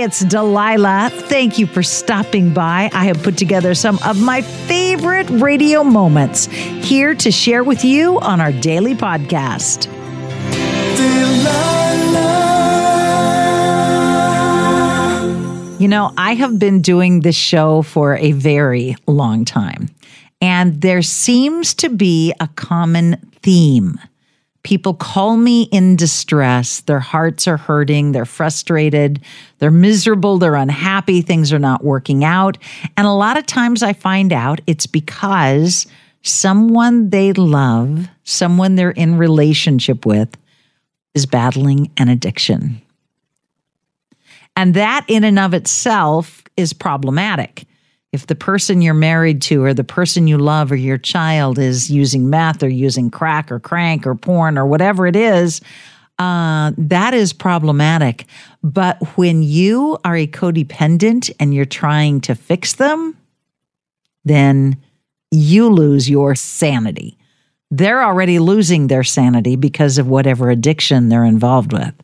It's Delilah. Thank you for stopping by. I have put together some of my favorite radio moments here to share with you on our daily podcast. You know, I have been doing this show for a very long time, and there seems to be a common theme. People call me in distress. Their hearts are hurting. They're frustrated. They're miserable. They're unhappy. Things are not working out. And a lot of times I find out it's because someone they love, someone they're in relationship with, is battling an addiction. And that in and of itself is problematic. If the person you're married to or the person you love or your child is using meth or using crack or crank or porn or whatever it is, uh, that is problematic. But when you are a codependent and you're trying to fix them, then you lose your sanity. They're already losing their sanity because of whatever addiction they're involved with.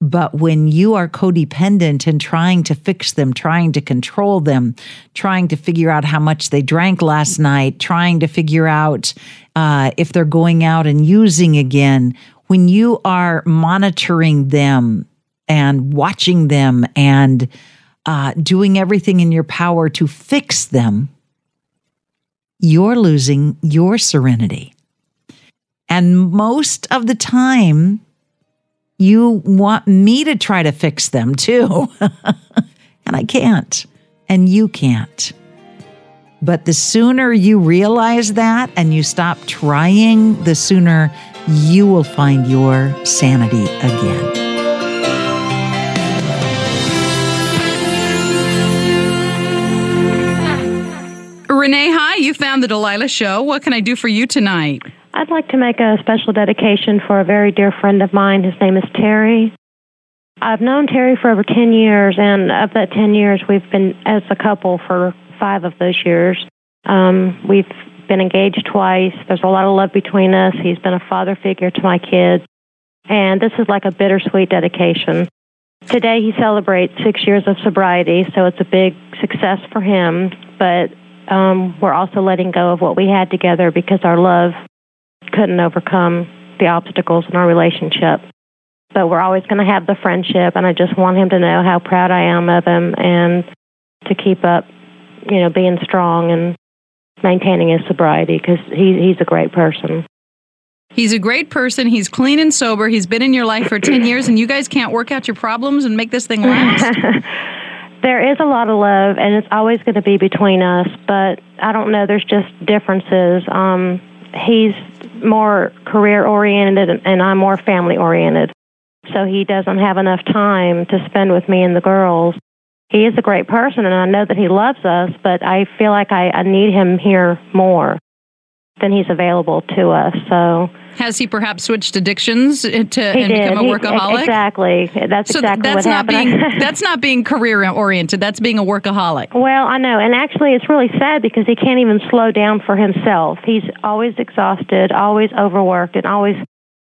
But when you are codependent and trying to fix them, trying to control them, trying to figure out how much they drank last night, trying to figure out uh, if they're going out and using again, when you are monitoring them and watching them and uh, doing everything in your power to fix them, you're losing your serenity. And most of the time, you want me to try to fix them too. and I can't. And you can't. But the sooner you realize that and you stop trying, the sooner you will find your sanity again. Renee, hi. You found the Delilah Show. What can I do for you tonight? I'd like to make a special dedication for a very dear friend of mine. His name is Terry. I've known Terry for over 10 years, and of that 10 years, we've been as a couple for five of those years. Um, we've been engaged twice. There's a lot of love between us. He's been a father figure to my kids, and this is like a bittersweet dedication. Today, he celebrates six years of sobriety, so it's a big success for him, but um, we're also letting go of what we had together because our love couldn't overcome the obstacles in our relationship. But we're always going to have the friendship, and I just want him to know how proud I am of him and to keep up, you know, being strong and maintaining his sobriety because he, he's a great person. He's a great person. He's clean and sober. He's been in your life for 10 years, and you guys can't work out your problems and make this thing last? there is a lot of love, and it's always going to be between us, but I don't know. There's just differences. Um, he's more career oriented and I'm more family oriented. So he doesn't have enough time to spend with me and the girls. He is a great person and I know that he loves us, but I feel like I, I need him here more than he's available to us. So has he perhaps switched addictions eh, to he and become a workaholic? He, exactly. That's so exactly that's what not happened. being that's not being career oriented. That's being a workaholic. Well, I know, and actually, it's really sad because he can't even slow down for himself. He's always exhausted, always overworked, and always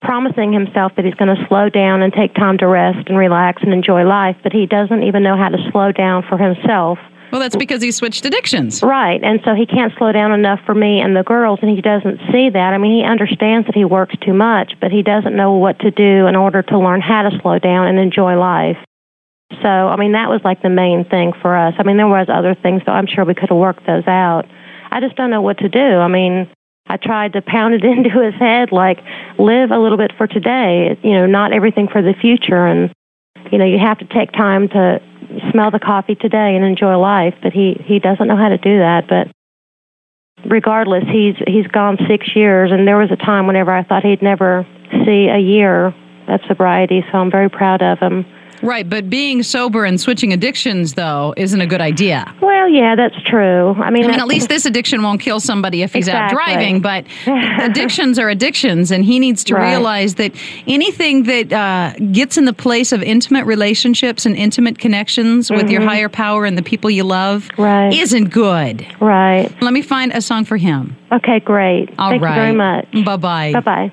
promising himself that he's going to slow down and take time to rest and relax and enjoy life. But he doesn't even know how to slow down for himself. Well, that's because he switched addictions. Right, and so he can't slow down enough for me and the girls, and he doesn't see that. I mean, he understands that he works too much, but he doesn't know what to do in order to learn how to slow down and enjoy life. So, I mean, that was like the main thing for us. I mean, there was other things, though I'm sure we could have worked those out. I just don't know what to do. I mean, I tried to pound it into his head like live a little bit for today, you know, not everything for the future and you know, you have to take time to smell the coffee today and enjoy life, but he he doesn't know how to do that. But regardless, he's he's gone six years, and there was a time whenever I thought he'd never see a year of sobriety. So I'm very proud of him. Right, but being sober and switching addictions, though, isn't a good idea. Well, yeah, that's true. I mean, I mean, at least this addiction won't kill somebody if he's exactly. out driving, but addictions are addictions, and he needs to right. realize that anything that uh, gets in the place of intimate relationships and intimate connections mm-hmm. with your higher power and the people you love right. isn't good. Right. Let me find a song for him. Okay, great. All Thank right. you very much. Bye bye. Bye bye.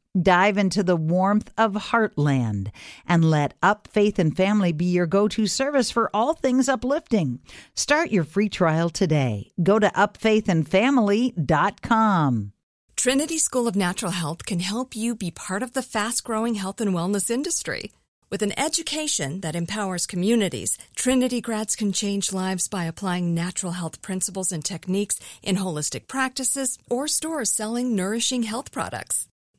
Dive into the warmth of Heartland and let Up Faith and Family be your go to service for all things uplifting. Start your free trial today. Go to upfaithandfamily.com. Trinity School of Natural Health can help you be part of the fast growing health and wellness industry. With an education that empowers communities, Trinity grads can change lives by applying natural health principles and techniques in holistic practices or stores selling nourishing health products.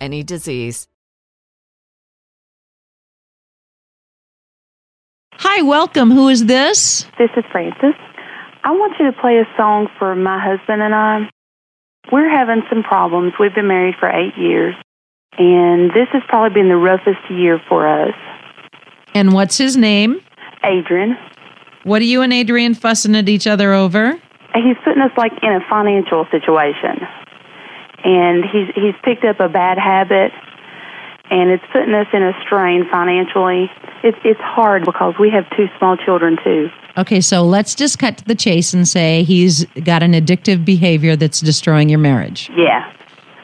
any disease. Hi, welcome. Who is this? This is Francis. I want you to play a song for my husband and I. We're having some problems. We've been married for eight years, and this has probably been the roughest year for us. And what's his name? Adrian, What are you and Adrian fussing at each other over? he's putting us like in a financial situation, and he's he's picked up a bad habit, and it's putting us in a strain financially. It's it's hard because we have two small children too. Okay, so let's just cut to the chase and say he's got an addictive behavior that's destroying your marriage. Yeah.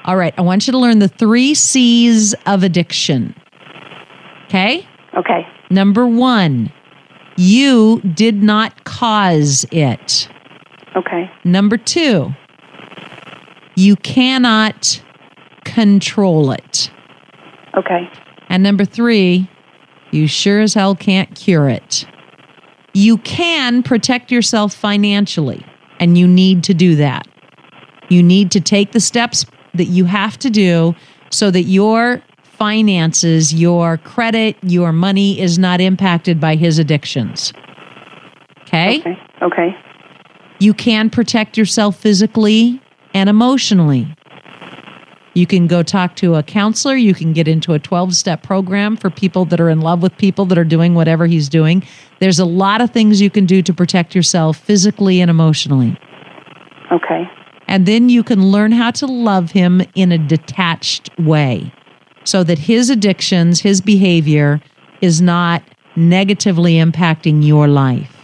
All right, I want you to learn the three C's of addiction. Okay? Okay. Number one, you did not cause it. Okay. Number two, you cannot control it. Okay. And number three, you sure as hell can't cure it. You can protect yourself financially, and you need to do that. You need to take the steps that you have to do so that your finances, your credit, your money is not impacted by his addictions. Okay? Okay. Okay. You can protect yourself physically and emotionally. You can go talk to a counselor. You can get into a 12 step program for people that are in love with people that are doing whatever he's doing. There's a lot of things you can do to protect yourself physically and emotionally. Okay. And then you can learn how to love him in a detached way so that his addictions, his behavior is not negatively impacting your life.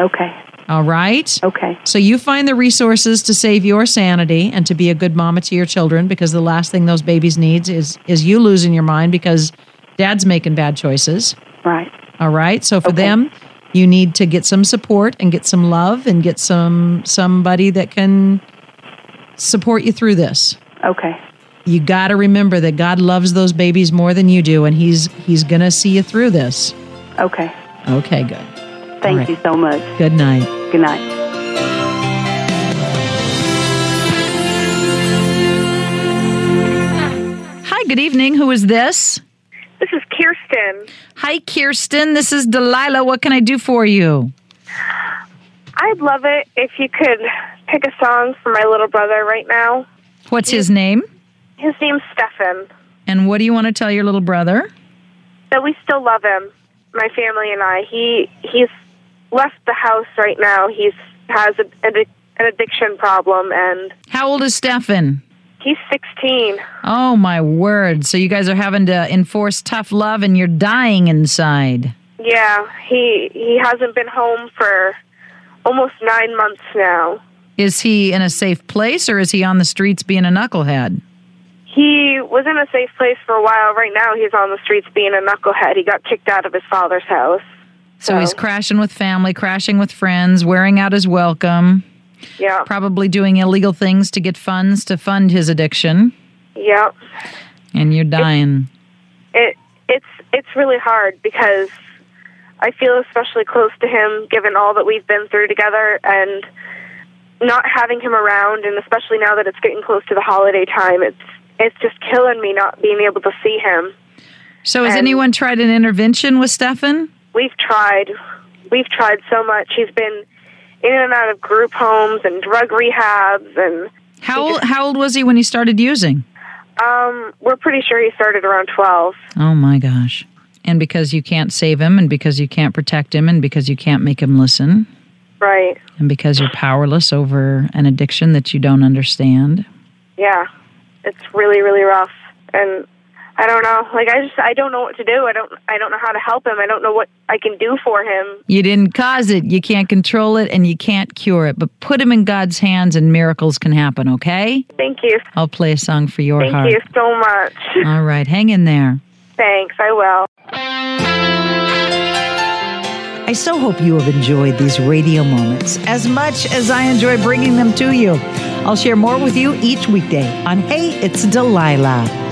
Okay. All right? Okay. So you find the resources to save your sanity and to be a good mama to your children because the last thing those babies needs is is you losing your mind because dad's making bad choices. Right. All right? So for Okay. them, you need to get some support and get some love and get some somebody that can support you through this. Okay. You got to remember that God loves those babies more than you do and he's he's going to see you through this. Okay. Okay, good. Thank right. you so much. Good night. Good night. Hi, good evening. Who is this? This is Kirsten. Hi, Kirsten. This is Delilah. What can I do for you? I'd love it if you could pick a song for my little brother right now. What's his name? His name's Stefan. And what do you want to tell your little brother? That we still love him, my family and I. He he's left the house right now. He's has a, an addiction problem, and How old is Stefan? he's 16. Oh my word. So you guys are having to enforce tough love and you're dying inside. Yeah, he he hasn't been home for almost nine months now. Is he in a safe place or is he on the streets being a knucklehead? He was in a safe place for a while. Right now, he's on the streets being a knucklehead. He got kicked out of his father's house. So he's crashing with family, crashing with friends, wearing out his welcome, Yeah, probably doing illegal things to get funds to fund his addiction, yeah. and you're dying. It it's it's really hard because I feel especially close to him, given all that we've been through together, and not having him around, and especially now that it's getting close to the holiday time, it's it's just killing me not being able to see him. So has And- anyone tried an intervention with Stefan? We've tried. We've tried so much. He's been in and out of group homes and drug rehabs, and How old, how old was he when he started using? um, we're pretty sure he started around 12. Oh my gosh. And because you can't save him, and because you can't protect him, and because you can't make him listen, Right. and because you're powerless over an addiction that you don't understand. Yeah. It's really, really rough. And I don't know. Like I just I don't know what to do. I don't I don't know how to help him. I don't know what I can do for him. You didn't cause it, you can't control it, and you can't cure it. But put him in God's hands, and miracles can happen, okay? Thank you. I'll play a song for your Thank heart. Thank you so much. All right, hang in there. Thanks. I will. I so hope you have enjoyed these radio moments as much as I enjoy bringing them to you. I'll share more with you each weekday on Hey, It's Delilah.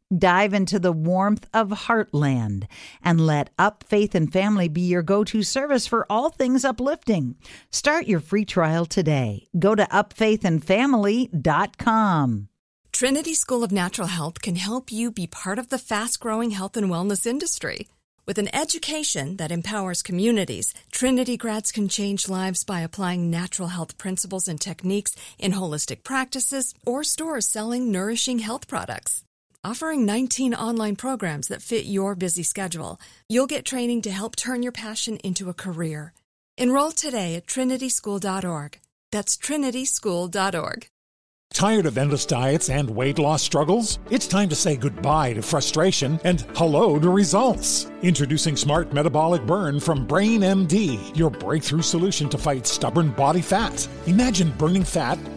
Dive into the warmth of Heartland and let Up Faith and Family be your go to service for all things uplifting. Start your free trial today. Go to upfaithandfamily.com. Trinity School of Natural Health can help you be part of the fast growing health and wellness industry. With an education that empowers communities, Trinity grads can change lives by applying natural health principles and techniques in holistic practices or stores selling nourishing health products. Offering 19 online programs that fit your busy schedule, you'll get training to help turn your passion into a career. Enroll today at trinityschool.org. That's trinityschool.org. Tired of endless diets and weight loss struggles? It's time to say goodbye to frustration and hello to results. Introducing Smart Metabolic Burn from BrainMD, your breakthrough solution to fight stubborn body fat. Imagine burning fat,